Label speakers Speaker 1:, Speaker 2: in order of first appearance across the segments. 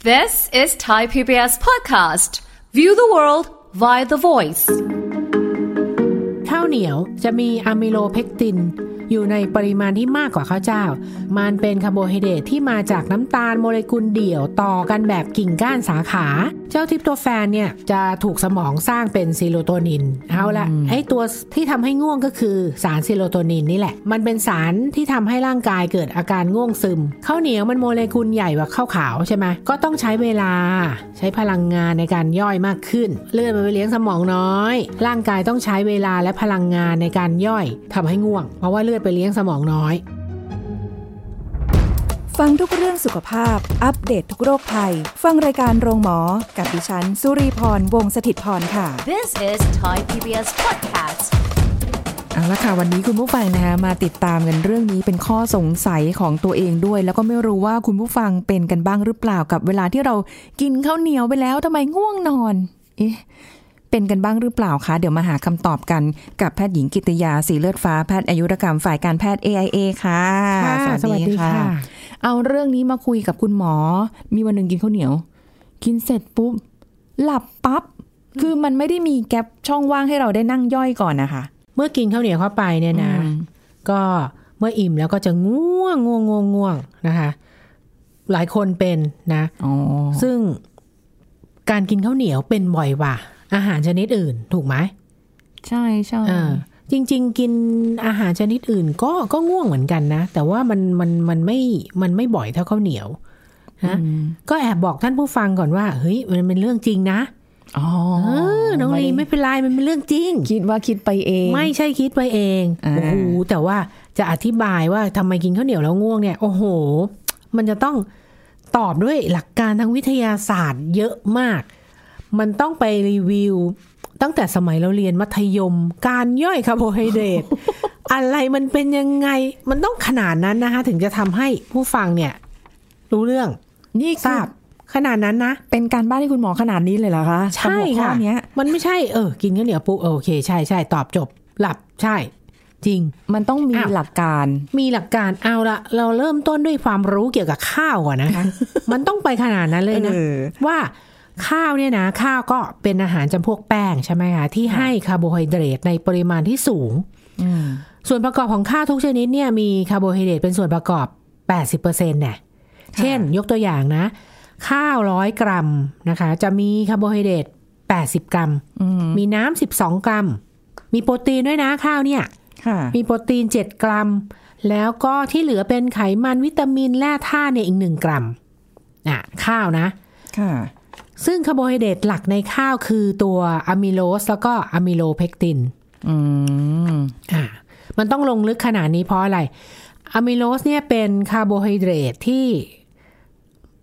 Speaker 1: This is Thai PBS podcast. View the world via the voice.
Speaker 2: ข้าวเหนียวจะมีอะมิโลเพกติน อยู่ในปริมาณที่มากกว่าข้าวเจ้า มันเป็นคาร์โบไฮเดรตที่มาจากน้ำตาลโมเลกุลเดี่ยวต่อกันแบบกิ่งก้านสาขา เจ้าทริปโตแฟนเนี่ยจะถูกสมองสร้างเป็นซีโรโทนิน เอาละไอ้ตัวที่ทำให้ง่วงก็คือสารซีโรโทนินนี่แหละ มันเป็นสารที่ทำให้ร่างกายเกิดอาการง่วงซึมข้าวเหนียวมันโมเลกุลใหญ่กว่าข้าวขาวใช่ไหมก็ต้องใช้เวลาใช้พลังงานในการย่อยมากขึ้น เลือดมันไปเลี้ยงสมองน้อย ร่างกายต้องใช้เวลาและพลังงานในการย่อยทำให้ง่วง เพราะว่าเลือดไปเลี้ยงสมองน้อย
Speaker 3: ฟังทุกเรื่องสุขภาพ อัปเดตททุกโรคภัย ฟังรายการโรงหมอ กับดิฉัน สุรีพร วงศิตพรค่ะ
Speaker 1: This is Thai PBS podcast.
Speaker 4: เอาละค่ะวันนี้คุณผู้ฟังนะคะมาติดตามกันเรื่องนี้เป็นข้อสงสัยของตัวเองด้วย แล้วก็ไม่รู้ว่าคุณผู้ฟังเป็นกันบ้างหรือเปล่ากับเวลาที่เรากินข้าวเหนียวไปแล้วทำไมง่วงนอน เอ๊ะ เป็นกันบ้างหรือเปล่าคะ เดี๋ยวมาหาคำตอบกันกับแพทย์หญิงกิตยาสีเลือดฟ้าแพทย์อายุรกรรมฝ่ายการแพทย์ AIA ค่ะ
Speaker 2: ค่ะ สวัสดีค่ะ
Speaker 4: เอาเรื่องนี้มาคุยกับคุณหมอ มีวันหนึ่งกินข้าวเหนียว กินเสร็จปุ๊บ หลับปั๊บ คือมันไม่ได้มีแกลบช่องว่างให้เราได้นั่งย่อยก่อนนะคะ
Speaker 2: เมื่อกินข้าวเหนียวเข้าไปเนี่ยนะ
Speaker 4: อืม
Speaker 2: ก็เมื่ออิ่มแล้วก็จะง่วงง่วงง่วงง่วงนะคะ หลายคนเป็นนะ
Speaker 4: อ๋อ
Speaker 2: ซึ่งการกินข้าวเหนียวเป็นบ่อยกว่า อาหารชนิดอื่น ถูกไหม
Speaker 4: ใช่ใช่
Speaker 2: เออจริง ๆ กินอาหารชนิดอื่น ก็ก็ง่วงเหมือนกันนะ แต่ว่ามันมันมันไม่มันไม่บ่อยเท่าข้าวเหนียวนะก็แอบบอกท่านผู้ฟังก่อนว่า เฮ้ย มันเป็นเรื่องจริงนะ
Speaker 4: อ๋อ
Speaker 2: เออน้องลีไม่เป็นไรมันเป็นเรื่องจริง
Speaker 4: คิดว่าคิดไปเอง
Speaker 2: ไม่ใช่คิดไปเอง
Speaker 4: อ่า
Speaker 2: โอ้โหแต่ว่าจะอธิบายว่าทำไมกินข้าวเหนียวแล้วง่วงเนี่ย โอ้โห มันจะต้องตอบด้วยหลักการทางวิทยาศาสตร์เยอะมาก มันต้องไปรีวิว ตั้งแต่สมัยเราเรียนมัธยม การย่อยคาร์โบไฮเดรตอะไรมันเป็นยังไง มันต้องขนาดนั้นนะคะถึงจะทำให้ผู้ฟังเนี่ย รู้เรื่อง
Speaker 4: นี่
Speaker 2: ทราบขนาดนั้นนะ
Speaker 4: เป็นการบ้านที่คุณหมอขนาดนี้เลยเหรอคะ
Speaker 2: ใช่
Speaker 4: กับหัวข้อ
Speaker 2: ค่ะ
Speaker 4: เนี้ย
Speaker 2: มันไม่ใช่เออกินข้าวเหนียวปุ๊บเออโอเคใช่ใช่ตอบจบ หลับใช่ จริง
Speaker 4: มันต้องมี
Speaker 2: อ้าว
Speaker 4: หลักการ
Speaker 2: มีหลักการเอาละเราเริ่มต้นด้วยความรู้เกี่ยวกับข้าวก่อนนะคะ มันต้องไปขนาดนั้นเลยนะ
Speaker 4: เออ
Speaker 2: ว่า ข้าวเนี่ยนะข้าวก็เป็นอาหารจำพวกแป้งใช่ไหมคะที่ให้คาร์โบไฮเดรตในปริมาณที่สูง
Speaker 4: อืม
Speaker 2: ส่วนประกอบของข้าวทุกชนิดเนี่ยมีคาร์โบไฮเดรตเป็นส่วนประกอบ 80%เนี่ยเช่นยกตัวอย่างนะ ข้าวร้อยกรัมนะคะ จะมีคาร์โบไฮเดรต80 กรัม
Speaker 4: อืม
Speaker 2: มีน้ำ12 กรัม มีโปรตีนด้วยนะข้าวเนี่ย
Speaker 4: ค่ะ
Speaker 2: มีโปรตีน 7 กรัม แล้วก็ที่เหลือเป็นไขมันวิตามินแร่ธาตุเนี่ยอีก1กรัมอะข้าวนะ
Speaker 4: ค่ะ
Speaker 2: ซึ่งคาร์โบไฮเดรตหลักในข้าวคือตัวอะมิโลสแล้วก็อะมิโลเพกติน
Speaker 4: อืม
Speaker 2: อะมันต้องลงลึกขนาดนี้เพราะอะไรอะมิโลสเนี่ยเป็นคาร์โบไฮเดรตที่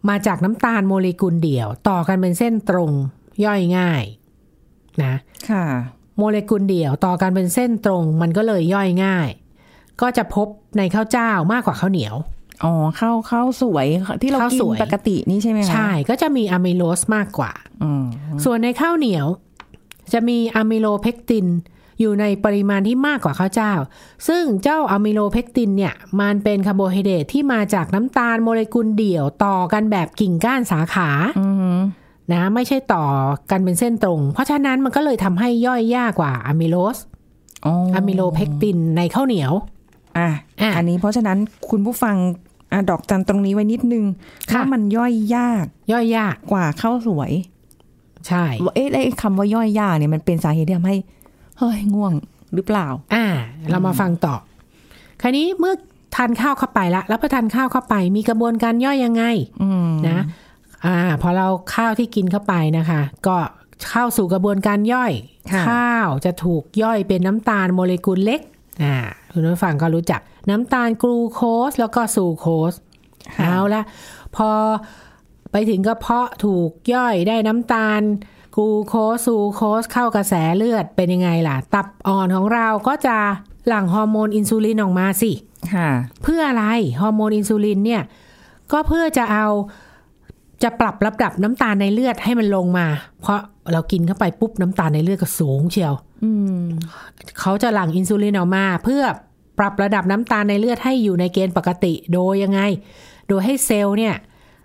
Speaker 2: มาจากน้ำตาลโมเลกุลเดี่ยว ต่อกันเป็นเส้นตรงย่อยง่ายนะ
Speaker 4: ค่ะ
Speaker 2: โมเลกุลเดี่ยวต่อกันเป็นเส้นตรงมันก็เลยย่อยง่าย ก็จะพบในข้าวเจ้ามากกว่าข้าวเหนียว
Speaker 4: อ๋อข้าวข้าวสวยที่เรากิน
Speaker 2: ข้าวสวย
Speaker 4: ปกตินี่ใช่ไหมคะ
Speaker 2: ใช่ก็จะมีอะมิโลสมากกว่า
Speaker 4: อืม
Speaker 2: ส่วนในข้าวเหนียว จะมีอะมิโลเพกติน อยู่ในปริมาณที่มากกว่าข้าวเจ้า ซึ่งเจ้าอะมิโลเพกตินเนี่ย มันเป็นคาร์โบไฮเดรตที่มาจากน้ำตาลโมเลกุลเดี่ยวต่อกันแบบกิ่งก้านสาขา
Speaker 4: อืม
Speaker 2: นะไม่ใช่ต่อกันเป็นเส้นตรง เพราะฉะนั้นมันก็เลยทำให้ย่อยยากกว่าอะมิโลส
Speaker 4: อ๋อ
Speaker 2: อะมิโลเพกตินในข้าวเหนียว
Speaker 4: อะ
Speaker 2: อะ
Speaker 4: อันนี้เพราะฉะนั้นคุณผู้ฟัง อะดอกจันตรงนี้ไว้นิดนึง
Speaker 2: ค่ะ
Speaker 4: ว่ามันย่อยยาก
Speaker 2: ย่อยยาก
Speaker 4: กว่าข้าวสวย
Speaker 2: ใช่
Speaker 4: ว่าเอ๊ะแล้วไอ้คำว่าย่อยยากเนี่ยมันเป็นสาเหตุที่ทำให้เฮ้ยง่วงหรือเปล่า
Speaker 2: อ่า เรามาฟังต่อ คราวนี้เมื่อทานข้าวเข้าไปละแล้วพอทานข้าวเข้าไป มีกระบวนการย่อยยังไง
Speaker 4: อืม
Speaker 2: นะ อ่า พอเราข้าวที่กินเข้าไปนะคะ ก็เข้าสู่กระบวนการย่อย
Speaker 4: ค่ะ
Speaker 2: ข้าวจะถูกย่อยเป็นน้ำตาลโมเลกุลเล็ก อ่าคุณผู้ฟังก็รู้จักน้ำตาลกลูโคสแล้วก็ซูโคสเอาละพอไปถึงกระเพาะถูกย่อยได้น้ำตาลกลูโคสซูโคสเข้ากระแสเลือดเป็นยังไงล่ะ ตับอ่อนของเราก็จะหลั่งฮอร์โมนอินซูลินออกมาสิ
Speaker 4: ค่ะ
Speaker 2: เพื่ออะไรฮอร์โมนอินซูลินเนี่ย ก็เพื่อจะเอาจะปรับระดับน้ำตาลในเลือดให้มันลงมา เพราะเรากินเข้าไปปุ๊บน้ำตาลในเลือดก็สูงเชียว
Speaker 4: อืม
Speaker 2: เขาจะหลั่งอินซูลินออกมา เพื่อปรับระดับน้ำตาลในเลือดให้อยู่ในเกณฑ์ปกติ โดยยังไง โดยให้เซลล์เนี่ย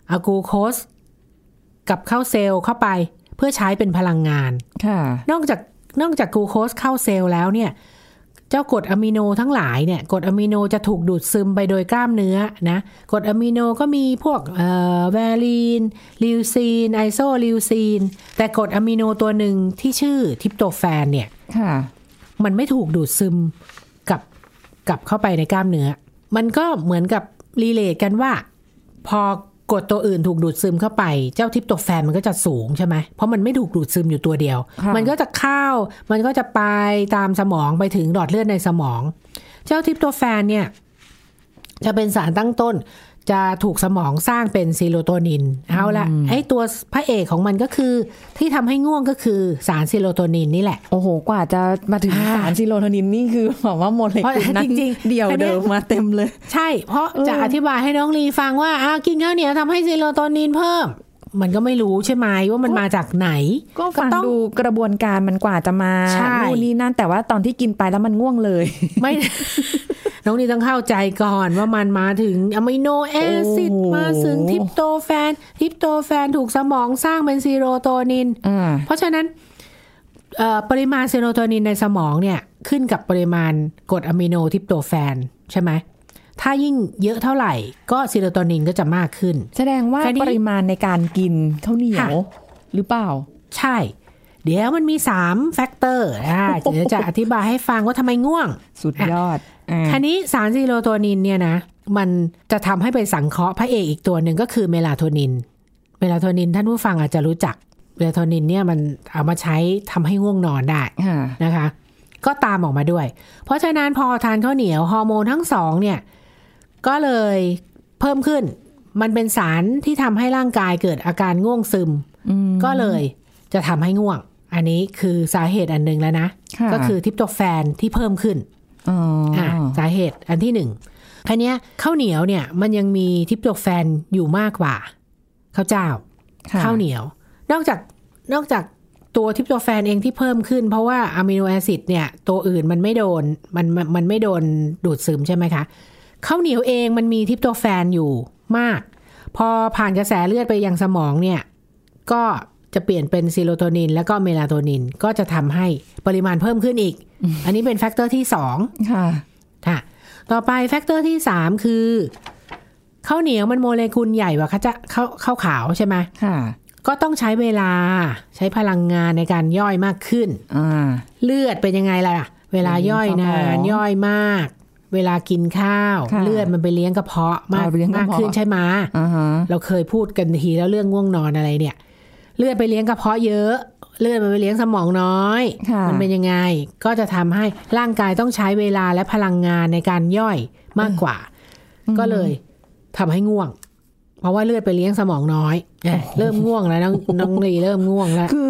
Speaker 2: เอากลูโคสกลับเข้าเซลล์เข้าไปเพื่อใช้เป็นพลังงาน
Speaker 4: ค่ะ
Speaker 2: นอกจากนอกจากกลูโคสเข้าเซลล์แล้วเนี่ย เจ้ากรดอะมิโนทั้งหลายเนี่ยกรดอะมิโนจะถูกดูดซึมไปโดยกล้ามเนื้อนะกรดอะมิโนก็มีพวกเอ่อแวลีนลิวซีนไอโซลิวซีน แต่กรดอะมิโนตัวหนึ่งที่ชื่อทริปโตแฟนเนี่ย
Speaker 4: ค่ะ
Speaker 2: มันไม่ถูกดูดซึมกับกลับเข้าไปในกล้ามเนื้อ มันก็เหมือนกับ relate กันว่า พอ กรดตัวอื่นถูกดูดซึมเข้าไป เจ้าทริปโตแฟนมันก็จะสูงใช่ไหมเพราะมันไม่ถูกดูดซึมอยู่ตัวเดียว
Speaker 4: ค่ะ
Speaker 2: มันก็จะเข้า มันก็จะไปตามสมองไปถึงหลอดเลือดในสมอง เจ้าทริปโตแฟนเนี่ย จะเป็นสารตั้งต้น จะถูกสมองสร้างเป็นซีโรโทนิน เอาละไอ้ตัวพระเอกของมันก็คือ ที่ทำให้ง่วงก็คือสารซีโรโทนินนี่แหละ
Speaker 4: โอ้โห กว่าจะมาถึง
Speaker 2: อ่า
Speaker 4: สารซีโรโทนินนี่คือแบบว่าเพ
Speaker 2: ราะ
Speaker 4: นั้น
Speaker 2: จริงๆ โม
Speaker 4: เลกุลเดี่ยว
Speaker 2: อันเนี้ย
Speaker 4: เดิ
Speaker 2: ย
Speaker 4: มมาเต็มเลย
Speaker 2: ใช่ เพราะ
Speaker 4: เออ
Speaker 2: จะอธิบายให้น้องลีฟังว่าอ้าวกินข้าวเหนียวทำให้ซีโรโทนินเพิ่ม มันก็ไม่รู้ใช่ไหมว่ามันมาจากไหน
Speaker 4: ก็ฟัง
Speaker 2: ต้อง
Speaker 4: ดูกระบวนการมันกว่าจะมา
Speaker 2: ใช่
Speaker 4: นู่นนี่นั่นแต่ว่าตอนที่กินไปแล้วมันง่วงเลย
Speaker 2: ไม่ น้องลีต้องเข้าใจก่อนว่ามันมาถึง amino acid โอ้
Speaker 4: โห
Speaker 2: มาถึงทริปโตแฟน ทริปโตแฟนถูกสมองสร้างเป็นซีโรโทนิน
Speaker 4: อ่า
Speaker 2: เพราะฉะนั้นเอ่อปริมาณซีโรโทนินในสมองเนี่ยขึ้นกับปริมาณกรดอะมิโนทริปโตแฟนใช่ไหม ถ้ายิ่งเยอะเท่าไหร่ ก็ซีโรโทนินก็จะมากขึ้น
Speaker 4: แสดงว่า
Speaker 2: คราวนี้
Speaker 4: ปริมาณในการกินข้าวเหนียวหรือเปล่าค่ะ
Speaker 2: ใช่ เดี๋ยวมันมี3 factor อ่าเดี๋ยวจะอธิบายให้ฟังว่าทำไมง่วง
Speaker 4: สุดยอดอ่า
Speaker 2: คราวนี้สารซีโรโทนินเนี่ยนะ มันจะทำให้ไปสังเคราะห์พระเอกอีกตัวหนึ่งก็คือเมลาโทนิน เมลาโทนินท่านผู้ฟังอาจจะรู้จัก เมลาโทนินเนี่ยมันเอามาใช้ทำให้ง่วงนอนได้
Speaker 4: ค่ะ
Speaker 2: นะคะ ก็ตามออกมาด้วย เพราะฉะนั้นพอทานข้าวเหนียวฮอร์โมนทั้งสองเนี่ย ก็เลยเพิ่มขึ้น มันเป็นสารที่ทำให้ร่างกายเกิดอาการง่วงซึม
Speaker 4: อืม
Speaker 2: ก็เลยจะทำให้ง่วง อันนี้คือสาเหตุอันหนึ่งแล้วนะ
Speaker 4: ค่ะ
Speaker 2: ก็คือทิปโตแฟนที่เพิ่มขึ้น
Speaker 4: อ๋ออ
Speaker 2: อะสาเหตุอันที่หนึ่งคันนี้ยข้าวเหนียวเนี่ย มันยังมีทิปโตแฟนอยู่มากกว่าข้าวเจ้า
Speaker 4: ค่ะ
Speaker 2: ข้าวเหนียว นอกจากนอกจากตัวทิปโตแฟนเองที่เพิ่มขึ้น เพราะว่าอะมิโนแอซิดเนี่ย ตัวอื่นมันไม่โดนมันมันมันไม่โดนดูดซึมใช่ไหมคะ ข้าวเหนียวเองมันมีทิปโตแฟนอยู่มาก พอผ่านกระแสเลือดไปยังสมองเนี่ย ก็จะเปลี่ยนเป็นซีโรโทนิน แล้วก็เมลาโทนินก็จะทำให้ปริมาณเพิ่มขึ้นอีก อันนี้เป็น factor ที่สอง
Speaker 4: ค่ะ
Speaker 2: ค่ะ ต่อไป factor ที่สามคือข้าวเหนียวมันโมเลกุลใหญ่กว่าข้าวจะข้าวข้าวขาวใช่ไหม
Speaker 4: ค่ะ
Speaker 2: ก็ต้องใช้เวลาใช้พลังงานในการย่อยมากขึ้น
Speaker 4: อ่า
Speaker 2: เลือดเป็นยังไงล่ะ เวลาย่อยนาน
Speaker 4: สมอง
Speaker 2: ย่อยมาก เวลากินข้าว
Speaker 4: ค่ะ
Speaker 2: เลือดมันไปเลี้ยงกระเพาะมาก
Speaker 4: เอาเลี้ยงกระ
Speaker 2: มาก
Speaker 4: เพาะ
Speaker 2: ขึ้นใช่ไหม
Speaker 4: อ่าฮะ
Speaker 2: เราเคยพูดกันทีแล้วเรื่องง่วงนอนอะไรเนี่ย เลือดไปเลี้ยงกระเพาะเยอะ เลือดมันไปเลี้ยงสมองน้อย
Speaker 4: ค่ะ
Speaker 2: มันเป็นยังไง ก็จะทำให้ร่างกายต้องใช้เวลาและพลังงานในการย่อยมากกว่า ก็เลยทำให้ง่วง เพราะว่าเลือดไปเลี้ยงสมองน้อยเอ้ยเริ่มง่วงแล้วน้องน้องลีเริ่มง่วงแล้ว
Speaker 4: คือ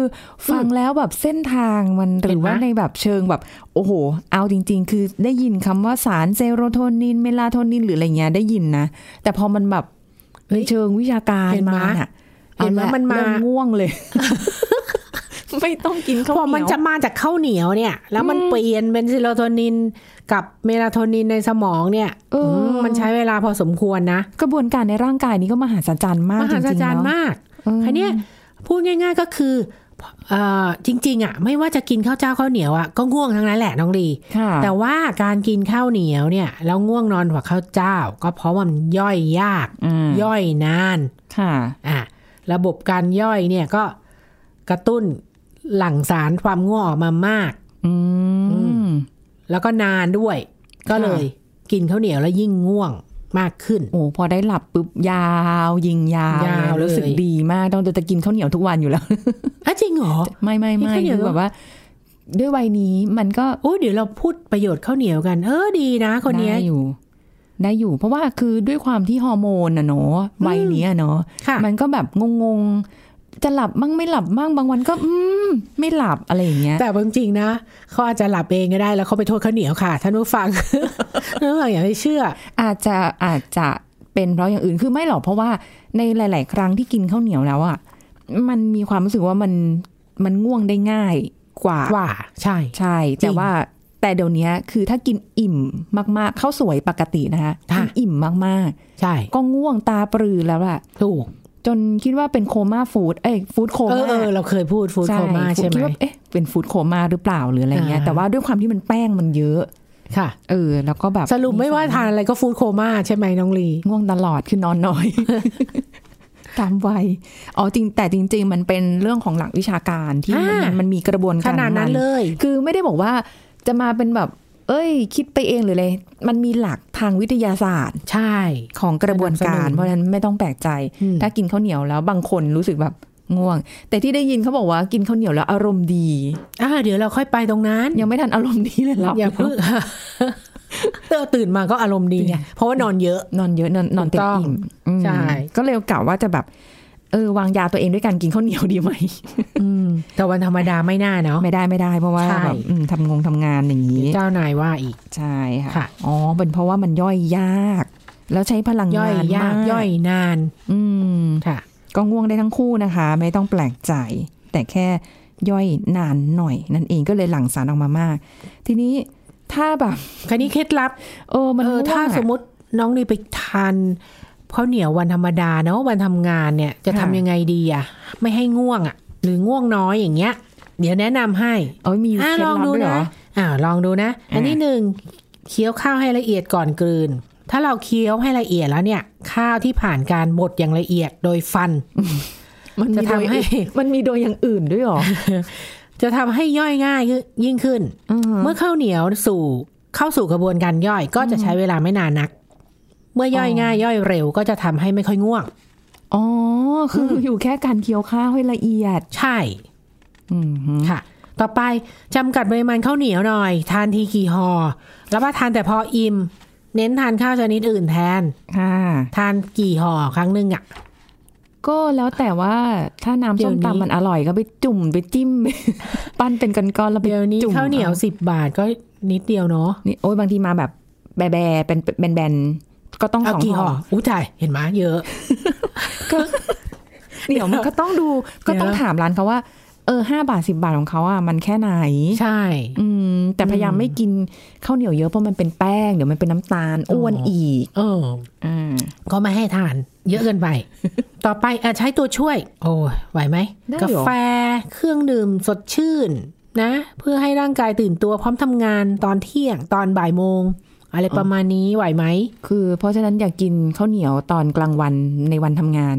Speaker 4: ฟังแล้วแบบเส้นทางมันห
Speaker 2: เห็
Speaker 4: รื
Speaker 2: น
Speaker 4: อ
Speaker 2: ไหม
Speaker 4: ว่าในแบบเชิงแบบ โอ้โห เอาจริง ๆ คือได้ยินคำว่าสารเซโรโทนินเมลาโทนินหรืออะไรเงี้ยได้ยินนะ แต่พอมันแบบในเชิงวิชาการ
Speaker 2: เห็นไหม
Speaker 4: มาน่ะ
Speaker 2: เห็นไหม
Speaker 4: อาละ
Speaker 2: มันมา
Speaker 4: เริ่งง่วงเลย ไม่ต้องกินข้าว
Speaker 2: พอ
Speaker 4: เหนียว
Speaker 2: มันจะมาจากข้าวเหนียวเนี่ย แล้วมันเปลี่ยนเป็นซีโรโทนินกับเมลาโทนินในสมองเนี่ย
Speaker 4: เอออื
Speaker 2: มมันใช้เวลาพอสมควรนะ
Speaker 4: กระบวนการในร่างกายนี้ก็มหัศจรรย์มากจริงๆ มหัศ
Speaker 2: จรรย์
Speaker 4: เนาะ
Speaker 2: มาก
Speaker 4: เออ
Speaker 2: คันนี้ยพูดง่าย ๆก็คือเอ่อจริง ๆ อะ ไม่ว่าจะกินข้าวเจ้าข้าวเหนียวอะก็ง่วงทั้งนั้นแหละน้องดี
Speaker 4: ค่ะ
Speaker 2: แต่ว่าการกินข้าวเหนียวเนี่ย แล้วง่วงนอนกว่าข้าวเจ้า ก็เพราะว่ามันย่อยยาก
Speaker 4: อืม
Speaker 2: ย่อยนาน
Speaker 4: ค่ะ
Speaker 2: อะ ระบบการย่อยเนี่ยก็กระตุ้น หลั่งสารความง่วงออกมามาก
Speaker 4: อืม
Speaker 2: แล้วก็นานด้วย ก็เลยกินข้าวเหนียวแล้วยิ่งง่วงมากขึ้น
Speaker 4: โอ้พอได้หลับปุ๊บยาว ยิงยาวยา
Speaker 2: วเลย
Speaker 4: รู้สึกดีมากต้องจะกินข้าวเหนียวทุกวันอยู่แล้ว
Speaker 2: อะจริงเหรอ
Speaker 4: ไม่ไม่
Speaker 2: กิน
Speaker 4: ไม่
Speaker 2: ข้าวเหนียว
Speaker 4: คือแบบว่า ด้วยวัยนี้มันก็
Speaker 2: โอ้เดี๋ยวเราพูดประโยชน์ข้าวเหนียวกัน เออดีนะ คนเนี้ย
Speaker 4: ได้อยู่ ได้อยู่ เพราะว่าคือด้วยความที่ฮอร์โมนอะเนาะวัยนี้อะเนาะ
Speaker 2: ค่ะ
Speaker 4: มันก็แบบงงๆ จะหลับมั่งไม่หลับมั่งบางวันก็อืมไม่หลับอะไรอย่างเงี้ย
Speaker 2: แต่บางจริงนะเขาอาจจะหลับเองก็ได้ แล้วเขาไปโทษข้าวเหนียวค่ะท่านผู้ฟังท่านผู้ฟังอย่าไปเชื่อ
Speaker 4: อาจจะอาจจะเป็นเพราะอย่างอื่นคือไม่หรอกเพราะว่าในหลาย ๆ ครั้งที่กินข้าวเหนียวแล้วอะมันมีความรู้สึกว่ามันมันง่วงได้ง่ายกว่า
Speaker 2: กว่า ใช่
Speaker 4: ใช่ แต่ว่าแต่เดี๋ยวนี้คือถ้ากินอิ่มมากๆข้าวสวยปกตินะคะ
Speaker 2: ค่ะ
Speaker 4: กินอิ่มมาก
Speaker 2: ใช่
Speaker 4: ๆก็ง่วงตาปรือแล้วล่ะ
Speaker 2: ถูก
Speaker 4: จนคิดว่าเป็นโคม่าฟู้ดเอ้ยฟู้ดโค
Speaker 2: เออ
Speaker 4: ม่า
Speaker 2: เออเราเคยพูดฟู้ดโคม่าใช่ไหม
Speaker 4: คิดว่าเอ๊ะเป็นฟู้ดโคม่าหรือเปล่าหรืออะไรเงี้ย
Speaker 2: อ่า
Speaker 4: แต่ว่าด้วยความที่มันแป้งมันเยอะ
Speaker 2: ค่ะ
Speaker 4: เออแล้วก็แบบ
Speaker 2: สรุปไม่ว่าทานอะไรก็ฟู้ดโคม่าใช่ไหมน้องลี
Speaker 4: ง่วงตลอดคือนอนน้อยตามวัยอ๋อจริงแต่จริง ๆ มันเป็นเรื่องของหลักวิชาการที่มัน
Speaker 2: อ่า
Speaker 4: มันมีกระบวน
Speaker 2: ข
Speaker 4: การ
Speaker 2: นาดนั้น
Speaker 4: มั
Speaker 2: เลย
Speaker 4: คือไม่ได้บอกว่าจะมาเป็นแบบ เอ้ย คิดไปเองหรืออะไรมันมีหลักทางวิทยาศาสตร์
Speaker 2: ใช่
Speaker 4: ของกระบวนการ
Speaker 2: สนับสนุน
Speaker 4: เพราะฉะนั้นไม่ต้องแปลกใจ
Speaker 2: อืม
Speaker 4: ถ้ากินข้าวเหนียวแล้วบางคนรู้สึกแบบง่วง แต่ที่ได้ยินเขาบอกว่ากินข้าวเหนียวแล้วอารมณ์ดี
Speaker 2: อ่าเดี๋ยวเราค่อยไปตรงนั้น
Speaker 4: ยังไม่ทันอารมณ์ดีเลยหลับ
Speaker 2: อย่าเพิ่งเออตื่นมาก็อารมณ์ดีไงเพราะว่านอนเยอะ
Speaker 4: นอนเยอะนอนนอนเต็มอิ่มอืม
Speaker 2: ใช่
Speaker 4: ก็เลยกะว่าจะแบบ เออวางยาตัวเองด้วยการกินข้าวเหนียวดีไหม
Speaker 2: อืมแต่วันธรรมดาไม่น่าเนาะ
Speaker 4: ไม่ได้ไม่ได้ เพราะว่า
Speaker 2: ใช่
Speaker 4: แบบอืมทำงงทำงานอย่างนี้
Speaker 2: เจ้านายว่าอีก
Speaker 4: ใช่ค่ะ
Speaker 2: ค่ะ
Speaker 4: อ๋อเป็นเพราะว่ามันย่อยยาก แล้วใช้พลัง
Speaker 2: ย่อย
Speaker 4: งาน
Speaker 2: ยาก
Speaker 4: มาก
Speaker 2: ย่อยนาน
Speaker 4: อืม
Speaker 2: ค่ะ
Speaker 4: ก็ง่วงได้ทั้งคู่นะคะ ไม่ต้องแปลกใจ แต่แค่ย่อยนานหน่อย นั่นเองก็เลยหลั่งสารออกมามาก ทีนี้ถ้าแบบ
Speaker 2: คราวนี้เคล็ดลับ
Speaker 4: เออมัน
Speaker 2: เออ
Speaker 4: ง่วง
Speaker 2: ถ้า
Speaker 4: อะ
Speaker 2: สมมติน้องนี่ไปทาน ข้าวเหนียววันธรรมดาเนาะวันทำงานเนี่ยจะ
Speaker 4: ค่ะ
Speaker 2: ทำยังไงดีอะไม่ให้ง่วงอะหรือง่วงน้อยอย่างเงี้ย เดี๋ยวแนะนำให้
Speaker 4: เอ้ยมีเค
Speaker 2: อะ
Speaker 4: ล็ด
Speaker 2: ลอง
Speaker 4: ลับ
Speaker 2: ดู
Speaker 4: ด้วยเหร
Speaker 2: นะ
Speaker 4: อ
Speaker 2: อ่าลองดูนะ อันที่
Speaker 4: อะ
Speaker 2: หนึ่งเคี้ยวข้าวให้ละเอียดก่อนกลืน ถ้าเราเคี้ยวให้ละเอียดแล้วเนี่ย ข้าวที่ผ่านการบดอย่างละเอียดโดยฟัน
Speaker 4: มันมี
Speaker 2: จะ
Speaker 4: โดย
Speaker 2: ทำให้
Speaker 4: มันมีโดยอย่างอื่นด้วยเหรอ
Speaker 2: จะทำให้ย่อยง่ายขึ้นยิ่งขึ้น
Speaker 4: อือฮะ
Speaker 2: เมื่อข้าวเหนียวสู่เข้าสู่กระบวนการย่อยก็จะใช้เวลาไม่นานนัก เมื่อย่อย
Speaker 4: อ๋อ
Speaker 2: ง่าย ย่อยเร็วก็จะทำให้ไม่ค่อยง่วง
Speaker 4: อ๋อ คือออยู่แค่การเคี้ยวข้าวให้ละเอียด
Speaker 2: ใช่
Speaker 4: อืมฮึ
Speaker 2: ค่ะ ต่อไปจำกัดปริมาณข้าวเหนียวหน่อย ทานทีกี่ห่อรับประทานแต่พออิ่ม เน้นทานข้าวชนิดอื่นแทน
Speaker 4: ค่ะ
Speaker 2: ทานกี่ห่อครั้งหนึ่งอะ
Speaker 4: ก็แล้วแต่ว่าถ้าน้ำ
Speaker 2: เดี๋
Speaker 4: ส้
Speaker 2: ยว
Speaker 4: ม
Speaker 2: นี้
Speaker 4: ตำมันอร่อยก็ไปจุ่มไปจิ้ม ปั้นเป็นก้อนๆแล้วไป
Speaker 2: เดี๋ยวนี้
Speaker 4: จุ่ม
Speaker 2: ข้าวเหนียว
Speaker 4: อ
Speaker 2: สิบบาทก็นิดเดียวเนาะ
Speaker 4: นี่โอ้ยบางทีมาแบบแบะแบะเป็นเป็นแบนๆ ก็ต้อง
Speaker 2: เอา
Speaker 4: สอง
Speaker 2: กี่
Speaker 4: ห่
Speaker 2: ห่
Speaker 4: อ
Speaker 2: ออู้จ่ายเห็นไหมยเยอะ
Speaker 4: เดี๋ยวมันก็ต้องดูก็ต้องถามร้านเขาว่า เออห้าบาทสิบาทของเขาอะมันแค่ไหน
Speaker 2: ใช่
Speaker 4: อืม แต่พยายามไม่กินข้าวเหนียวเยอะเพราะมันเป็นแป้งเดี๋ยวมันเป็นน้ำตาลอ้วน
Speaker 2: อ๋ออี
Speaker 4: อีก
Speaker 2: เออ
Speaker 4: อ่า
Speaker 2: ก็ไม่ให้ทาน เยอะเกินไป ต่อไปอะใช้ตัวช่วย โอ้ยไหวไหม
Speaker 4: ได้
Speaker 2: กา
Speaker 4: เหรอ
Speaker 2: แฟเครื่องดื่มสดชื่นนะ เพื่อให้ร่างกายตื่นตัวพร้อมทำงานตอนเที่ยงตอนบ่ายโมง อะไรประมาณนี้ไหวไหม
Speaker 4: คือเพราะฉะนั้นอยากกินข้าวเหนียวตอนกลางวันในวันทำงาน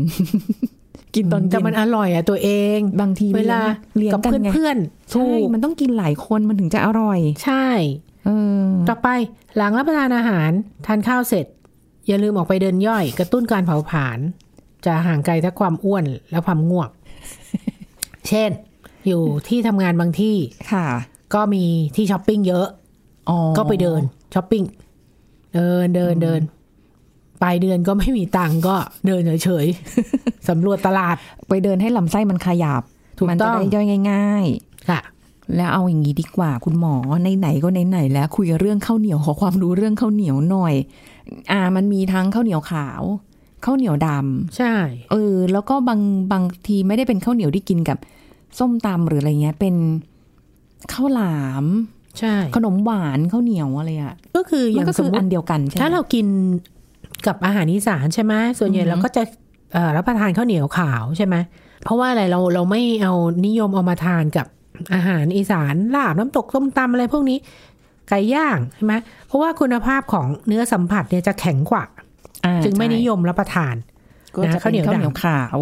Speaker 4: กินตอน
Speaker 2: แต่
Speaker 4: เย็น
Speaker 2: มันอร่อยอะตัวเอง
Speaker 4: บางที
Speaker 2: เวลา
Speaker 4: เลี้ยง
Speaker 2: กับ
Speaker 4: กันไง
Speaker 2: เพื่อนๆ
Speaker 4: ใช่
Speaker 2: ถูก
Speaker 4: มันต้องกินหลายคนมันถึงจะอร่อย
Speaker 2: ใช่
Speaker 4: เออ
Speaker 2: ต่อไปหลังรับประทานอาหารทานข้าวเสร็จ อย่าลืมออกไปเดินย่อย กระตุ้นการเผาผลาญจะห่างไกลทั้งความอ้วนและความง่วง เช่น อยู่ที่ทำงานบางที่
Speaker 4: ค่ะ
Speaker 2: ก็มีที่ช้อปปิ้งเยอะ
Speaker 4: อ๋อ
Speaker 2: ก็ไปเดินช้อปปิ้ง เดินเดินเดินปลายเดือนก็ไม่มีตังค์ก็เดินเฉยๆสำรวจตลาด
Speaker 4: ไปเดินให้ลำไส้มันขยับ
Speaker 2: ถูก
Speaker 4: มั
Speaker 2: ต้
Speaker 4: จะ
Speaker 2: อง
Speaker 4: ได้ย่อยง่าย
Speaker 2: ค่ะ
Speaker 4: ๆแล้วเอาอย่างนี้ดีกว่า คุณหมอในไหนๆก็ในไหนๆแล้ว คุยเรื่องข้าวเหนียวขอความรู้เรื่องข้าวเหนียวหน่อย อ่า มันมีทั้งข้าวเหนียวขาวข้าวเหนียวดำ
Speaker 2: ใช่
Speaker 4: เออ แล้วก็บางบางทีไม่ได้เป็นข้าวเหนียวที่กินกับ ส้มตำหรืออะไรเงี้ย เป็นข้าวหลาม
Speaker 2: ใช่
Speaker 4: ขนมหวานข้าวเหนียวอะไรอะ
Speaker 2: ก็คืออ
Speaker 4: มัน
Speaker 2: ย่าง
Speaker 4: ก็
Speaker 2: ส
Speaker 4: คื
Speaker 2: ม
Speaker 4: อ
Speaker 2: ม
Speaker 4: อั
Speaker 2: ติ
Speaker 4: นเดียวกันใช่ไหม
Speaker 2: ถ้าเรากินกับอาหารอีสานใช่ไหมส่วนใหญ่
Speaker 4: อือฮึ
Speaker 2: เราก็จะเอ่อรับประทานข้าวเหนียวขาวใช่ไหมเพราะว่าอะไรเราเราไม่เอานิยมเอามาทานกับอาหารอีสานลาบน้ำตกส้มตำอะไรพวกนี้ ไก่ย่างใช่ไหมเพราะว่าคุณภาพของเนื้อสัมผัสเนี่ยจะแข็งกว่า
Speaker 4: อ่า
Speaker 2: จึงไม่
Speaker 4: ใช่
Speaker 2: นิยมรับประทาน
Speaker 4: ก็จะ
Speaker 2: นะข้าวเหนียว
Speaker 4: ข้าวเหนียว
Speaker 2: ดำ
Speaker 4: ขาว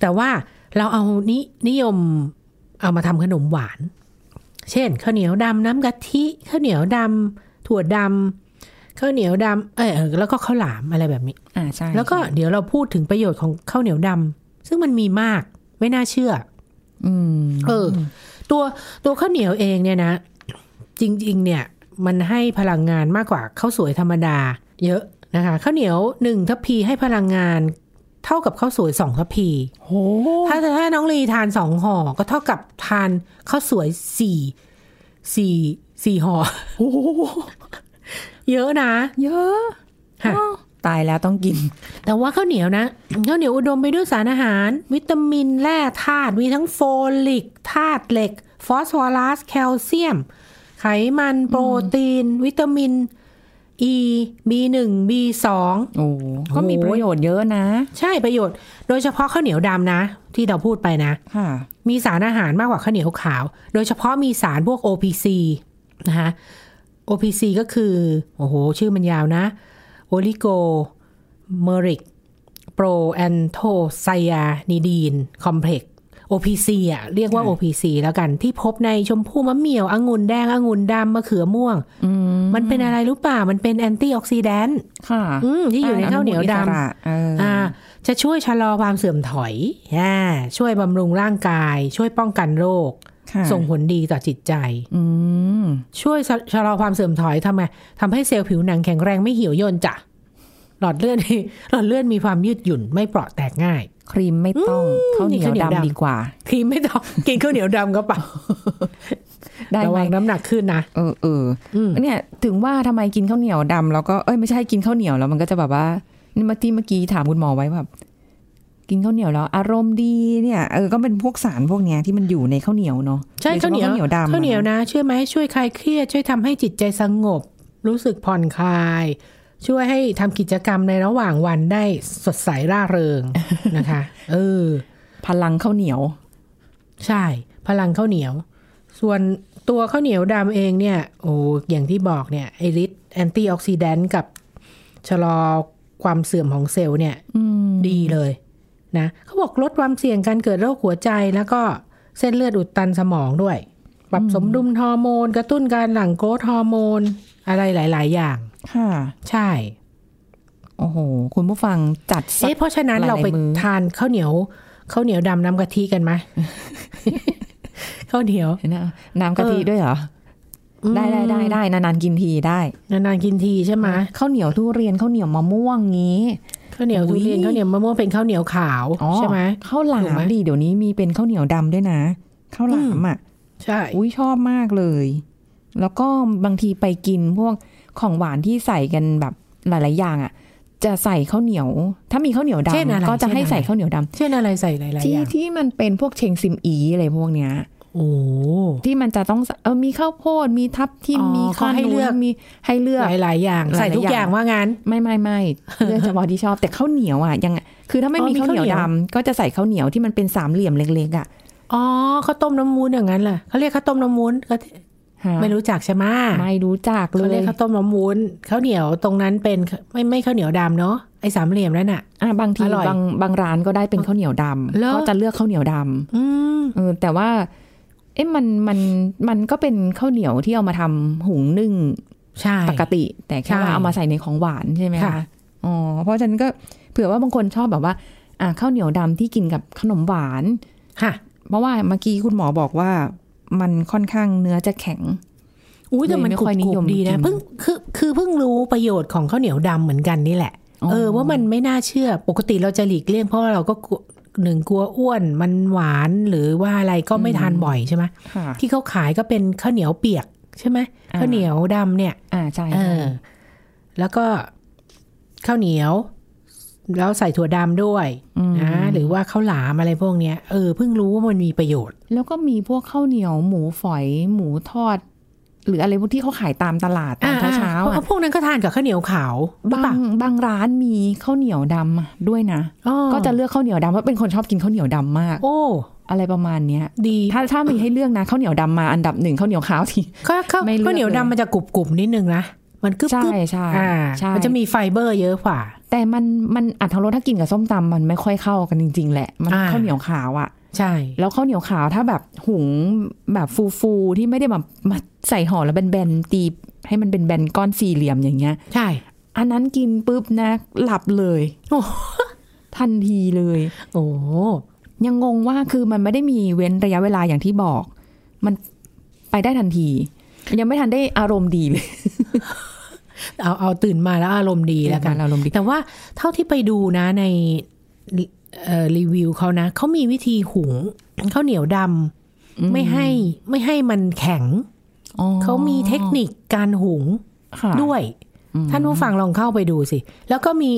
Speaker 2: แต่ว่าเราเอานินิยมเอามาทำขนมหวาน เช่นข้าวเหนียวดำน้ำกะทิข้าวเหนียวดำถั่วดำข้าวเหนียวดำเออเออแล้วก็ข้าวหลามอะไรแบบนี้
Speaker 4: อ่าใช่
Speaker 2: แล้วก็เดี๋ยวเราพูดถึงประโยชน์ของข้าวเหนียวดำซึ่งมันมีมากไม่น่าเชื่อ
Speaker 4: อืม
Speaker 2: เออ ตัวตัวข้าวเหนียวเองเนี่ยนะ จริง ๆ เนี่ย มันให้พลังงานมากกว่าข้าวสวยธรรมดา เยอะนะคะข้าวเหนียวหนึ่งทัพพีให้พลังงาน เท่ากับข้าวสวยสองทัพพี
Speaker 4: โห
Speaker 2: ถ้าถ้าน้องลีทานสองห่อก็เท่ากับทานข้าวสวยสี่สี่สี่ห่อ
Speaker 4: โอ้โห
Speaker 2: เยอะนะ
Speaker 4: เยอะ
Speaker 2: ค่ะ
Speaker 4: อ้าวตายแล้วต้องกิน
Speaker 2: แต่ว่าข้าวเหนียวนะข้าวเหนียวอุดมไปด้วยสารอาหาร วิตามินแร่ธาตุมีทั้งโฟลิกธาตุเหล็ก ฟอสฟอรัส แคลเซียม ไขมันโปรตีน วิตามิน E B1 B2
Speaker 4: โอ้ก็มีประโยชน์เยอะนะ
Speaker 2: ใช่ประโยชน์ โดยเฉพาะข้าวเหนียวดำนะ ที่เราพูดไปนะ
Speaker 4: ค่ะ
Speaker 2: มีสารอาหารมากกว่าข้าวเหนียวขาว โดยเฉพาะมีสารพวก OPC นะคะ OPC ก็คือ โอ้โห ชื่อมันยาวนะ oligomeric proanthocyanidin complex OPC อะเรียกว่า
Speaker 4: ค่ะ
Speaker 2: OPC แล้วกันที่พบในชมพู่มะเหมี่ยวองุ่นแดงองุ่นดำมะเขือม่วง
Speaker 4: อืม
Speaker 2: มันเป็นอะไรรู้ป่ามันเป็น antioxidant
Speaker 4: ค่ะ
Speaker 2: อืมที่อยู่ในข้าวเหนียวดำ
Speaker 4: อิสระเอออ
Speaker 2: อ่าจะช่วยชะลอความเสื่อมถอยอ่าช่วยบำรุงร่างกาย ช่วยป้องกันโรค
Speaker 4: ค่ะ
Speaker 2: ส่งผลดีต่อจิตใจ
Speaker 4: อืม
Speaker 2: ช่วยชะชะลอความเสื่อมถอยทำไงทำให้เซลล์ผิวหนังแข็งแรงไม่เหี่ยวย่นจ้ะ หลอดเลือดหลอดเลือดมีความยืดหยุ่นไม่เปราะแตกง่าย
Speaker 4: ครีมไม่ต้องข้าวเหนียว
Speaker 2: ข้าวเหนียวดำ
Speaker 4: ดำดีกว่า
Speaker 2: ครีมไม่ต้องกินข้าวเหนียวดำก็เปล่า
Speaker 4: ได้
Speaker 2: ระ
Speaker 4: ไหม
Speaker 2: วังน้ำหนักขึ้นนะ
Speaker 4: เออเอออ
Speaker 2: ม
Speaker 4: เนี่ย ถึงว่าทำไมกินข้าวเหนียวดำแล้วก็เอ้ยไม่ใช่กินข้าวเหนียวแล้วมันก็จะแบบว่านี่เมื่อกี้เมื่อกี้ถามคุณหมอไว้แบบกินข้าวเหนียวแล้ว อารมณ์ดีเนี่ยเออก็เป็นพวกสารพวกเนี้ยที่มันอยู่ในข้าวเหนียวเนาะ
Speaker 2: ใช่
Speaker 4: โดฉ
Speaker 2: ข้าวเหนียว
Speaker 4: พะข้าวเหนียวดำ
Speaker 2: ข้าวเหนียว
Speaker 4: อะ
Speaker 2: นะเชื่อไหมช่วยคลายเครียดช่วยทำให้จิตใจสงบ รู้สึกผ่อนคลาย ช่วยให้ทำกิจกรรมในระหว่างวันได้สดใสร่าเริงนะคะ เออ
Speaker 4: พลังข้าวเหนียว
Speaker 2: ใช่ พลังข้าวเหนียว ส่วนตัวข้าวเหนียวดำเองเนี่ย โอ้อย่างที่บอกเนี่ยไอฤทธิ์ antioxidant กับชะลอความเสื่อมของเซลล์เนี่ย
Speaker 4: อืม
Speaker 2: ดีเลยนะเขาบอกลดความเสี่ยงการเกิดโรคหัวใจแล้วก็เส้นเลือดอุดตันสมองด้วย ปรับสมดุลฮอร์โมน กระตุ้นการหลั่ง growth hormone อะไรหลาย ๆ อย่าง
Speaker 4: ค่ะ
Speaker 2: ใช่
Speaker 4: โอ้โห คุณผู้ฟังจัดสัก
Speaker 2: เอ๊ะเพราะฉะนั้น
Speaker 4: หลายๆ
Speaker 2: เราไป
Speaker 4: มื้อ
Speaker 2: ทานข้าวเหนียวข้าวเหนียวดำน้ำกะทิกันไหมข้าวเหนียว
Speaker 4: นะน้ำกะทิ
Speaker 2: เออ
Speaker 4: ด้วยเหรอได้ได้ได้ได้นานๆกินทีได้
Speaker 2: นานๆกินทีใช่ไหม
Speaker 4: ข้าวเหนียวทุเรียนข้าวเหนียวมะม่วงงี้
Speaker 2: ข้าวเหนียว
Speaker 4: อุ๊
Speaker 2: ทุ
Speaker 4: ย
Speaker 2: เรียนข้าวเหนียวมะม่วงเป็นข้าวเหนียวขาว
Speaker 4: อ๋อ
Speaker 2: ใช่ไหม
Speaker 4: ข้าวหลา
Speaker 2: ถูกไห
Speaker 4: ม
Speaker 2: ม
Speaker 4: ดิเดี๋ยวนี้มีเป็นข้าวเหนียวดำด้วยนะข้าวหลามอะ
Speaker 2: ใช่
Speaker 4: อุ้ยชอบมากเลย แล้วก็บางทีไปกินพวกของหวานที่ใส่กันแบบหลาย ๆ อย่างอะจะใส่ข้าวเหนียว ถ้ามีข้าวเหนียวด
Speaker 2: เช่นอะไรำ
Speaker 4: ก็จะให้
Speaker 2: เช่นอะไร
Speaker 4: ใส่ข้าวเหนียวดำ
Speaker 2: เช่นอะไรใส่หลายๆ
Speaker 4: ที่
Speaker 2: อย่าง
Speaker 4: ที่มันเป็นพวกเชงซิมอีอะไรพวกเนี้ย
Speaker 2: โอ้
Speaker 4: ที่มันจะต้องใส่เออมีข้าวโพดมีทับทิม
Speaker 2: อ๋อ
Speaker 4: มี
Speaker 2: เขาให้เลือก
Speaker 4: มีให้เลือก
Speaker 2: หลายๆอย่าง ใส่ทุก
Speaker 4: หลายๆ
Speaker 2: อ
Speaker 4: อย่าง
Speaker 2: ย่างว่างั้น
Speaker 4: ไม่ไม่ไม่เลือกเฉพาะที่ชอบแต่ข้าวเหนียวอะยังไงคือถ้าไม่
Speaker 2: อ๋อ
Speaker 4: มี
Speaker 2: มี
Speaker 4: ข้าวเหนียว
Speaker 2: ข้าวเหนียว
Speaker 4: ดำก็จะใส่ข้าวเหนียวที่มันเป็นสามเหลี่ยมเล็กๆอะ
Speaker 2: อ๋อข้าวต้มน้ำมูนอย่างนั้นแหละเขาเรียกข้าวต้มน้ำมูนก็
Speaker 4: ฮะ
Speaker 2: ไม่รู้จักใช่ไหม
Speaker 4: ไม่รู้จักเล
Speaker 2: เขาเรีย
Speaker 4: ย
Speaker 2: กข้าวต้มน้ำมูนข้าวเหนียวตรงนั้นเป็นไม่ไม่ข้าวเหนียวดำเนาะไอ้สามเหลี่ยมนั่นน่ะ
Speaker 4: อะบางที
Speaker 2: อร่อย
Speaker 4: บางบางร้านก็ได้เป็นข้าวเหนียวด
Speaker 2: เหรอำ
Speaker 4: ก็จะเลือกข้าวเหนียวดำ
Speaker 2: อืม
Speaker 4: เออแต่ว่า เอ๊ะมันมันมันก็เป็นข้าวเหนียวที่เอามาทำหุงนึ่ง
Speaker 2: ใช่
Speaker 4: ปกติ แต่แค่ว่า
Speaker 2: ใช่
Speaker 4: เอามาใส่ในของหวานใช่ไหม
Speaker 2: ค่ะ
Speaker 4: คะอ๋อเพราะฉะนั้นก็เผื่อว่าบางคนชอบแบบว่า อะข้าวเหนียวดำที่กินกับขนมหวาน
Speaker 2: ค่ะ
Speaker 4: เพราะว่าเมื่อกี้คุณหมอบอกว่า มันค่อนข้างเนื้อจะแข็ง
Speaker 2: อุ้ยแต่มัน
Speaker 4: เลยไม่
Speaker 2: กรุ
Speaker 4: ค่อยนิ
Speaker 2: บ
Speaker 4: ยม
Speaker 2: ๆดี
Speaker 4: กิ
Speaker 2: นะ
Speaker 4: น
Speaker 2: เพิ่งคือคือเพิ่งรู้ประโยชน์ของข้าวเหนียวดำเหมือนกันนี่แหละ
Speaker 4: อ๋อ
Speaker 2: เออว่ามันไม่น่าเชื่อปกติเราจะหลีกเลี่ยงเพราะว่าเราก็กลัวหนึ่งกลัวอ้วนมันหวานหรือว่าอะไรก็ไม่ทานบ่อยใช่ไหม
Speaker 4: ค่ะ
Speaker 2: ที่เขาขายก็เป็นข้าวเหนียวเปียกใช่ไหม
Speaker 4: อ่า
Speaker 2: ข้าวเหนียวดำเนี่ย
Speaker 4: อ่าใช่
Speaker 2: เอ
Speaker 4: ใช่
Speaker 2: อแล้วก็ข้าวเหนียว แล้วใส่ถั่วดำด้วย
Speaker 4: ม
Speaker 2: นะหรือว่าข้าวหลามอะไรพวกเนี้ยเออเพิ่งรู้ว่ามันมีประโยชน์
Speaker 4: แล้วก็มีพวกข้าวเหนียวหมูฝอยหมูทอด หรืออะไรพวกที่เขาขายตามตลาดตอนเช้าๆ
Speaker 2: พว
Speaker 4: อะ
Speaker 2: กพวกนั้นก็ทานกับข้าวเหนียวขาวหรือบาเปล่าง
Speaker 4: บางร้านมีข้าวเหนียวดำอะด้วยนะ
Speaker 2: อ๋อ
Speaker 4: ก็จะเลือกข้าวเหนียวดำเพราะเป็นคนชอบกินข้าวเหนียวดำมาก
Speaker 2: โอ้
Speaker 4: อะไรประมาณเนี้ย
Speaker 2: ดี
Speaker 4: ถ้าถ้ามีให้เลือกนะข้าวเหนียวดำมาอันดับหนึ่งข้าวเหนียวขาวที
Speaker 2: ก็ข้าว
Speaker 4: ไม่เลือก
Speaker 2: ข้าวเหนียว
Speaker 4: เลย
Speaker 2: ดำมันจะกรุบกรุบๆนิดนึงนะมันกึบ
Speaker 4: ใช่
Speaker 2: กึบ
Speaker 4: ใช่
Speaker 2: อ่า
Speaker 4: ใช่
Speaker 2: มันจะมีไฟเบอร์เยอะกว่า
Speaker 4: แต่มันมันอัตรสถ้ากินกับส้มตำมันไม่ค่อยเข้ากันจริง ๆ แหละ มัน
Speaker 2: อ่า
Speaker 4: ข้าวเหนียวขาวอะ
Speaker 2: ใช่
Speaker 4: แล้วข้าวเหนียวขาวถ้าแบบหุงแบบฟูๆที่ไม่ได้แบบมาใส่ห่อแล้วแบนๆตีให้มันเป็นแบนก้อนสี่เหลี่ยมอย่างเงี้ย
Speaker 2: ใช่
Speaker 4: อันนั้นกินปุ๊บนะ หลับเลย
Speaker 2: โอ้
Speaker 4: ทันทีเลย
Speaker 2: โอ้
Speaker 4: ยังงงว่าคือมันไม่ได้มีเว้นระยะเวลาอย่างที่บอก มันไปได้ทันที ยังไม่ทันได้อารมณ์ดีเลย
Speaker 2: เอาเอาตื่นมาแล้วอารมณ์ดีแล้วกัน
Speaker 4: อารมณ์ดี
Speaker 2: แต่ว่าเท่าที่ไปดูนะในเอ่อรีวิวเขานะเขามีวิธีหุงข้าวเหนียวดำไม่ให้ไม่ให้มันแข็ง
Speaker 4: อ๋อ
Speaker 2: เขามีเทคนิคการหุง
Speaker 4: ค่ะ
Speaker 2: ด้วย
Speaker 4: อืม
Speaker 2: ท่านผู้ฟังลองเข้าไปดูสิ แล้วก็มี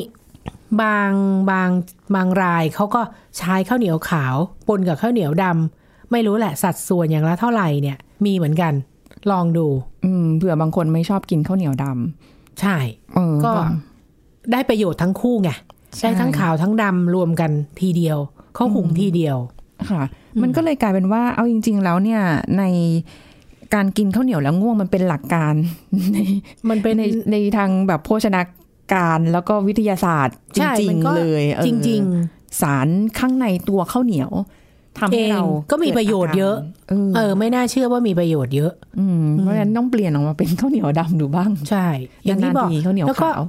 Speaker 2: บางบางบางรายเขาก็ใช้ข้าวเหนียวขาวปนกับข้าวเหนียวดำไม่รู้แหละสัดส่วนอย่างละเท่าไหร่เนี่ย มีเหมือนกัน ลองดู
Speaker 4: อืมเผื่อบางคนไม่ชอบกินข้าวเหนียวด
Speaker 2: ใช่
Speaker 4: เออ
Speaker 2: ก็ได้ประโยชน์ทั้งคู่ไง
Speaker 4: ใช่
Speaker 2: ได้ทั้งขาวทั้งดำรวมกันทีเดียวเขาหุงทีเดียว
Speaker 4: ค่ะ มันก็เลยกลายเป็นว่า เอาจริง ๆ แล้วเนี่ยในการกินข้าวเหนียวแล้วง่วงมันเป็นหลักการใน
Speaker 2: มันเป็น
Speaker 4: ในในทางแบบโภชนาการแล้วก็วิทยาศาสตร์จ
Speaker 2: ใช่
Speaker 4: ริง
Speaker 2: มันก็
Speaker 4: ๆเลยเออ
Speaker 2: จริง
Speaker 4: สารข้างในตัวข้าวเหนียว ทำ
Speaker 2: ๆเอ
Speaker 4: ให้
Speaker 2: ง
Speaker 4: เรา
Speaker 2: ก็มีประโยชน์เยอะ
Speaker 4: เออ
Speaker 2: เออ ไม่น่าเชื่อว่ามีประโยชน์เยอะ
Speaker 4: อืมเพราะฉะนั้นต้องเปลี่ยนออกมาเป็นข้าวเหนียวดำดูบ้าง
Speaker 2: ใช่ อย่างที่บอก
Speaker 4: นนๆทีข้าวเหนียว
Speaker 2: แล้วก็
Speaker 4: ขาว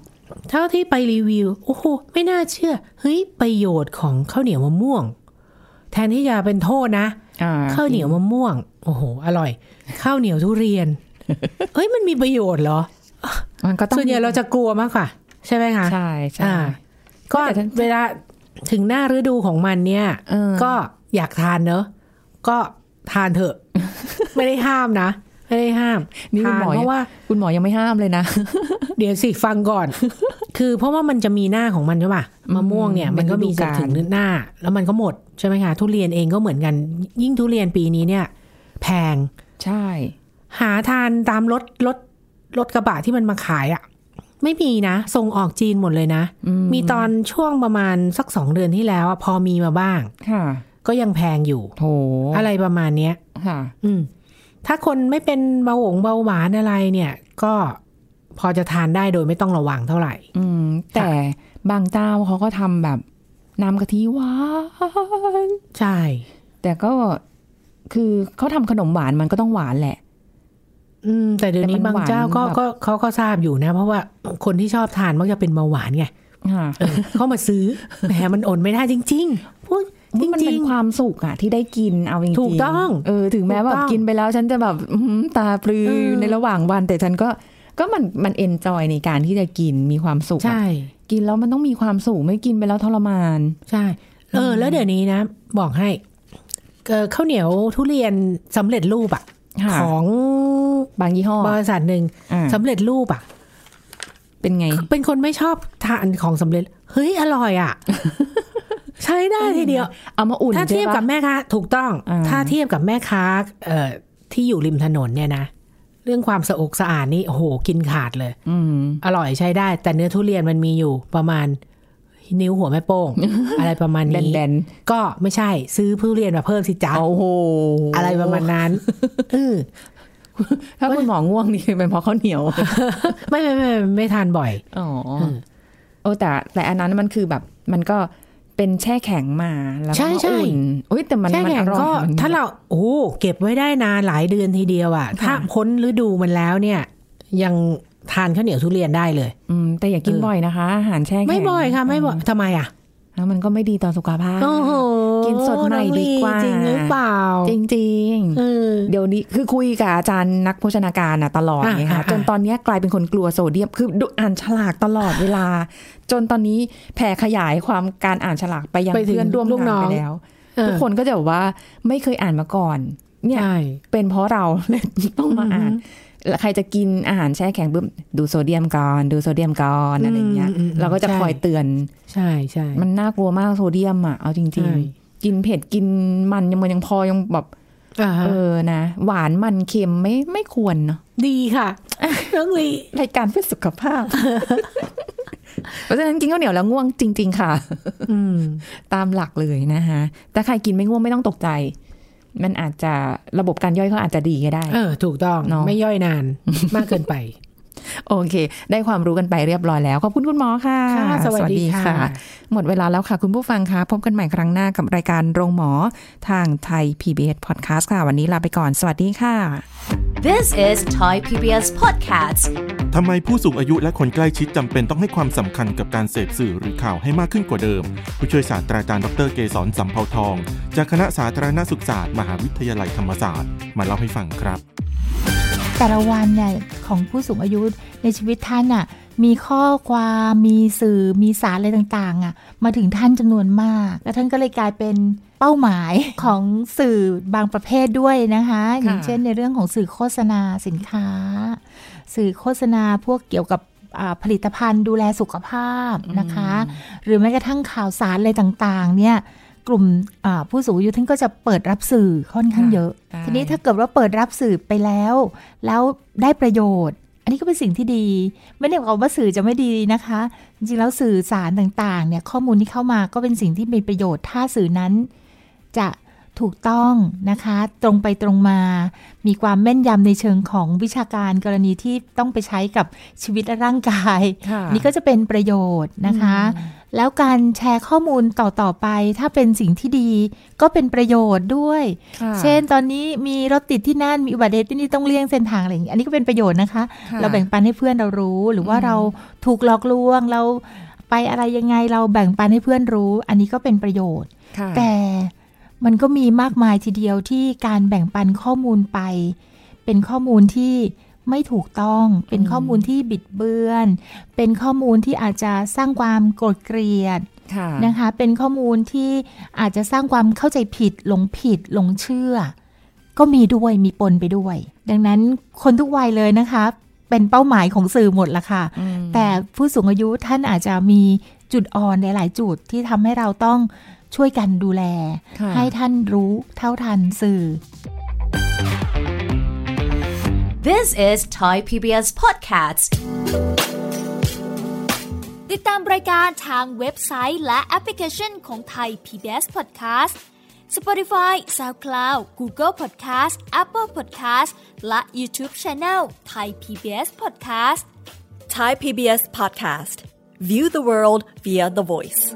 Speaker 2: เท่าที่ไปรีวิว โอ้โห ไม่น่าเชื่อ เฮ้ย ประโยชน์ของข้าวเหนียวมะม่วง แทนที่จะเป็นโทษนะ
Speaker 4: อ่
Speaker 2: ข้าวเหนียวมะม่วง โอ้โห อร่อย ข้าวเหนียวทุเรียน เฮ้ย มันมีประโยชน์เหรอ
Speaker 4: มันก็ต้อง
Speaker 2: ส่วนใหญ่เราจะกลัวมากกว่าใช่ไหมคะ
Speaker 4: ใช่ใช่
Speaker 2: อ่าก็
Speaker 4: แต่ฉัน
Speaker 2: เวลาถึงหน้าฤดูของมันเนี่ย
Speaker 4: เออ
Speaker 2: ก็ อยากทานเนอะก็ทานเถอะ ไม่ได้ห้ามนะ ไม่ได้ห้าม
Speaker 4: นี่คุณ
Speaker 2: ทาน
Speaker 4: หมอ
Speaker 2: เพราะว่า
Speaker 4: คุณหมอยังไม่ห้ามเลยนะ
Speaker 2: เดี๋ยวสิฟังก่อน คือเพราะว่ามันจะมีหน้าของมันใช่ป่ะมะม่วงเนี่ย
Speaker 4: อืม
Speaker 2: มันก็มี
Speaker 4: เป็นฤดู
Speaker 2: จะ
Speaker 4: กาล
Speaker 2: ถึงหน้า แล้วมันก็หมดใช่ไหมคะทุเรียนเองก็เหมือนกัน ยิ่งทุเรียนปีนี้เนี่ย แพง
Speaker 4: ใช่
Speaker 2: หาทานตามรถรถรถกระบะที่มันมาขายอะ่ะไม่มีนะ ส่งออกจีนหมดเลยนะ
Speaker 4: อื
Speaker 2: มีตอนช่วงประมาณสักสองเดือนที่แล้วอะพอมีมาบ้าง
Speaker 4: ค่ะ
Speaker 2: ก็ยังแพงอยู่
Speaker 4: โถ
Speaker 2: อะไรประมาณเนี้ย
Speaker 4: ค่ะ
Speaker 2: อืม ถ้าคนไม่เป็นเบาหวงเบาหวานอะไรเนี่ย ก็พอจะทานได้โดยไม่ต้องระวังเท่าไหร่
Speaker 4: อืม แต่บางเจ้าเขาก็ทำแบบน้ำกะทิหวาน
Speaker 2: ใช่
Speaker 4: แต่ก็คือเขาทำขนมหวานมันก็ต้องหวานแหละ
Speaker 2: อืม แต่เดี๋ยวนี้
Speaker 4: แต่มัน
Speaker 2: บางเจ้าก็
Speaker 4: หวานแบบ
Speaker 2: ก็เขาก็ทราบอยู่นะ เพราะว่าคนที่ชอบทานมักจะเป็นเบาหวานไง
Speaker 4: ค่ะ
Speaker 2: เออเขามาซื้อแหมมันอดไม่ได้จริง ๆพูดจ
Speaker 4: มัน
Speaker 2: ริ
Speaker 4: เป็น
Speaker 2: ง
Speaker 4: ความสุขอะที่ได้กินเอาจริงๆ
Speaker 2: ถูกต้อง
Speaker 4: เออถึงแม้
Speaker 2: ถูก
Speaker 4: แบ
Speaker 2: ต้
Speaker 4: บ
Speaker 2: อง
Speaker 4: กินไปแล้วฉันจะแบบอื้อหือตาปลือ
Speaker 2: เออ
Speaker 4: ในระหว่างวัน แต่ฉันก็ก็มันมันเอนจอยในการที่จะกินมีความสุข
Speaker 2: ๆใช่
Speaker 4: อะกินแล้วมันต้องมีความสุขไม่กินไปแล้วทรมาน
Speaker 2: ใช่ เออ แล้วเดี๋ยวนี้นะ บอกให้เอ่อข้าวเหนียวทุเรียนสำเร็จรูปอะ
Speaker 4: ค่ะ
Speaker 2: ของ
Speaker 4: บางยี่ห้อบ
Speaker 2: ริษัทหนึ่ง
Speaker 4: อ่า
Speaker 2: สำเร็จรูปอะ
Speaker 4: เป็นไง
Speaker 2: เป็นคนไม่ชอบทานของสำเร็จ เฮ้ย อร่อยอะ ใช้ได้ทีเดียว
Speaker 4: เอามาอุ่น
Speaker 2: ถ้าเทียบ
Speaker 4: ใช่ปะ
Speaker 2: กับแม่ค้าถูกต้อง
Speaker 4: อ่า
Speaker 2: ถ้าเทียบกับแม่ค้าเอ่อที่อยู่ริมถนนเนี่ยนะเรื่องความสะอกสะอาดนี่โอ้โหกินขาดเลย
Speaker 4: อืม
Speaker 2: อร่อยใช้ได้ แต่เนื้อทุเรียนมันมีอยู่ประมาณนิ้วหัวแม่โป้ง อะไรประมาณนี้
Speaker 4: แบน
Speaker 2: ก็ไม่ใช่ ซื้อทุเรียนมาเพิ่มสิจ๊ะ
Speaker 4: ๆโอ้โห
Speaker 2: อะไรประมาณนั้นเออ
Speaker 4: ถ้าคุณหมอง่วงนี่เป็นเพราะข้าวเหนียว
Speaker 2: ไม่ไม่ไม่ไม่ไม่ทานบ่อย
Speaker 4: อ๋อ
Speaker 2: เออ
Speaker 4: โอ้แต่แต่อันนั้นมันคือแบบ มันก็ เป็นแช่แข็งมาแล้วก็
Speaker 2: ใช่
Speaker 4: มา
Speaker 2: ใช่
Speaker 4: อุ่นอุ้ยแต่มัน
Speaker 2: แช่
Speaker 4: มัน
Speaker 2: แข็
Speaker 4: องร่อย
Speaker 2: ก็
Speaker 4: มัน
Speaker 2: ถ้าเราโอ้เก็บไว้ได้นานหลายเดือนทีเดียวอะ ถ้าพ้นฤดูมันแล้วเนี่ย ยังทานข้าวเหนียวทุเรียนได้เลย
Speaker 4: อืมแต่อย่ากิน
Speaker 2: เออ
Speaker 4: บ่อยนะคะอาหารแช่แข็ง
Speaker 2: ไม่บ่อยค่ะ ไม่บ่อยทำไมอะ
Speaker 4: แล้วมันก็ไม่ดีต่อสุขภาพ
Speaker 2: โอ้โห
Speaker 4: กินสดใหม่ดีกว่า
Speaker 2: จริงหรือเปล่า
Speaker 4: จริงๆ
Speaker 2: เออ
Speaker 4: เดี๋ยวนี้คือคุยกับอาจารย์นักโภชนาการอะตลอด
Speaker 2: อ่า
Speaker 4: ไงคะ
Speaker 2: อ่า
Speaker 4: จนตอนเนี้ยกลายเป็นคนกลัวโซเดียมคือดูอ่านฉลากตลอดเวลา จนตอนนี้แผ่ขยายความการอ่านฉลากไปยัง
Speaker 2: ไปถึง
Speaker 4: เพื่อนร่วม
Speaker 2: ลูกน้
Speaker 4: งา
Speaker 2: อนง
Speaker 4: ไปแล้ว
Speaker 2: เออ
Speaker 4: ทุกคนก็จะบอกว่าไม่เคยอ่านมาก่อน เนี่ย
Speaker 2: ใช่
Speaker 4: เป็นเพราะเราเลยต้องมาอ่านแล้ว ใครจะกินอาหารแช่แข็งปุ๊บดูโซเดียมก่อนดูโซเดียมก่อนอะไรเงี้ย
Speaker 2: อืมอืมอืม
Speaker 4: เราก็จะ
Speaker 2: ใช่
Speaker 4: คอยเตือน
Speaker 2: ใช่ใช่
Speaker 4: มันน่ากลัวมากโซเดียมอะเอาจริง
Speaker 2: ใช่
Speaker 4: ๆกินเผ็ดกินมันยังมันยังพอยังแบบ
Speaker 2: อ่าฮะ
Speaker 4: เออนะ หวานมันเค็มไม่ไม่ควรเนาะ
Speaker 2: ดีค่ะน้องลี
Speaker 4: รายการเพื่อสุขภาพ เพราะฉะนั้นกินข้าวเหนียวแล้วง่วงจริง ๆ ค่ะ
Speaker 2: อืม
Speaker 4: ตามหลักเลยนะคะแต่ใครกินไม่ง่วงไม่ต้องตกใจ มันอาจจะระบบการย่อยเขาอาจจะดีก็ได้
Speaker 2: เออ ถูกต้อง
Speaker 4: เนอะ
Speaker 2: ไม่ย่อยนานมากเกินไป
Speaker 4: โอเค ได้ความรู้กันไปเรียบร้อยแล้ว ขอบคุณคุณหมอค่ะ
Speaker 2: ค่ะสวัสดีค่ะ
Speaker 4: หมดเวลาแล้วค่ะ คุณผู้ฟังคะพบกันใหม่ครั้งหน้ากับรายการโรงหมอทางไทย PBS Podcast ค่ะ วันนี้ลาไปก่อน สวัสดีค่ะ
Speaker 1: This is Thai PBS Podcast.
Speaker 5: ทำไมผู้สูงอายุและคนใกล้ชิดจำเป็นต้องให้ความสำคัญกับการเสพสื่อหรือข่าวให้มากขึ้นกว่าเดิม ผู้ช่วยศาสตราจารย์ดรเกษรสัมเภาทอง จากคณะสาธารณสุขศาสตร์มหาวิทยาลัยธรรมศาสตร์ มาเล่าให้ฟังครับ
Speaker 6: แต่ละวันเนี่ยของผู้สูงอายุในชีวิตท่านอะ มีข้อความมีสื่อมีสารอะไรต่างๆอะมาถึงท่านจำนวนมาก แล้วท่านก็เลยกลายเป็นเป้าหมายของสื่อบางประเภทด้วยนะคะ อย่างเช่นในเรื่องของสื่อโฆษณาสินค้า สื่อโฆษณาพวกเกี่ยวกับอ่าผลิตภัณฑ์ดูแลสุขภาพนะคะ หรือแม้กระทั่งข่าวสารอะไรต่างๆ เนี่ยกลุ่มอ่าผู้สูงอายุท่านก็จะเปิดรับสื่อค่อนข้างเยอะ
Speaker 4: ใช่
Speaker 6: ทีนี้ถ้าเกิดว่าเปิดรับสื่อไปแล้ว แล้วได้ประโยชน์ อันนี้ก็เป็นสิ่งที่ดี ไม่ได้บอกว่าสื่อจะไม่ดีนะคะ จริงๆแล้วสื่อสารต่างๆเนี่ยข้อมูลที่เข้ามาก็เป็นสิ่งที่มีประโยชน์ถ้าสื่อนั้น จะ ถูกต้องนะคะ ตรงไปตรงมา มีความแม่นยำในเชิงของวิชาการกรณีที่ต้องไปใช้กับชีวิตและร่างกาย
Speaker 4: ค่ะ
Speaker 6: นี่ก็จะเป็นประโยชน์นะคะ แล้วการแชร์ข้อมูลต่อ ๆ ไป ถ้าเป็นสิ่งที่ดีก็เป็นประโยชน์ด้วย
Speaker 4: ค่ะ
Speaker 6: เช่นตอนนี้มีรถติดที่นั่นมีอุบัติเหตุที่นี่ต้องเลี่ยงเส้นทางอะไรอย่างนี้อันนี้ก็เป็นประโยชน์นะคะ
Speaker 4: ค่ะ
Speaker 6: เราแบ่งปันให้เพื่อนเรารู้ หรือว่า
Speaker 4: อืม
Speaker 6: เราถูกหลอกลวงเราไปอะไรยังไงเราแบ่งปันให้เพื่อนรู้ อันนี้ก็เป็นประโยชน์
Speaker 4: ค่ะ
Speaker 6: แต่ มันก็มีมากมายทีเดียวที่การแบ่งปันข้อมูลไป เป็นข้อมูลที่ไม่ถูกต้อง เป็นข้อมูลที่บิดเบือน เป็นข้อมูลที่อาจจะสร้างความโกรธเกลียด
Speaker 4: ค่ะ
Speaker 6: นะคะ เป็นข้อมูลที่อาจจะสร้างความเข้าใจผิด หลงผิด หลงเชื่อ ก็มีด้วย มีปนไปด้วย ดังนั้นคนทุกวัยเลยนะคะ เป็นเป้าหมายของสื่อหมดละค่ะ
Speaker 4: อืม
Speaker 6: แต่ผู้สูงอายุท่านอาจจะมีจุดอ่อนในหลายจุดที่ทำให้เราต้อง ช่วยกันดูแล
Speaker 4: ค่ะ
Speaker 6: ให้ท่านรู้เท่าทันสื่อ
Speaker 1: This is Thai PBS Podcast
Speaker 7: ติดตามรายการทางเว็บไซต์และแอปพลิเคชันของไทย PBS Podcast Spotify SoundCloud Google Podcast Apple Podcast และ YouTube Channel Thai PBS Podcast
Speaker 8: Thai PBS podcast. View the world via the voice.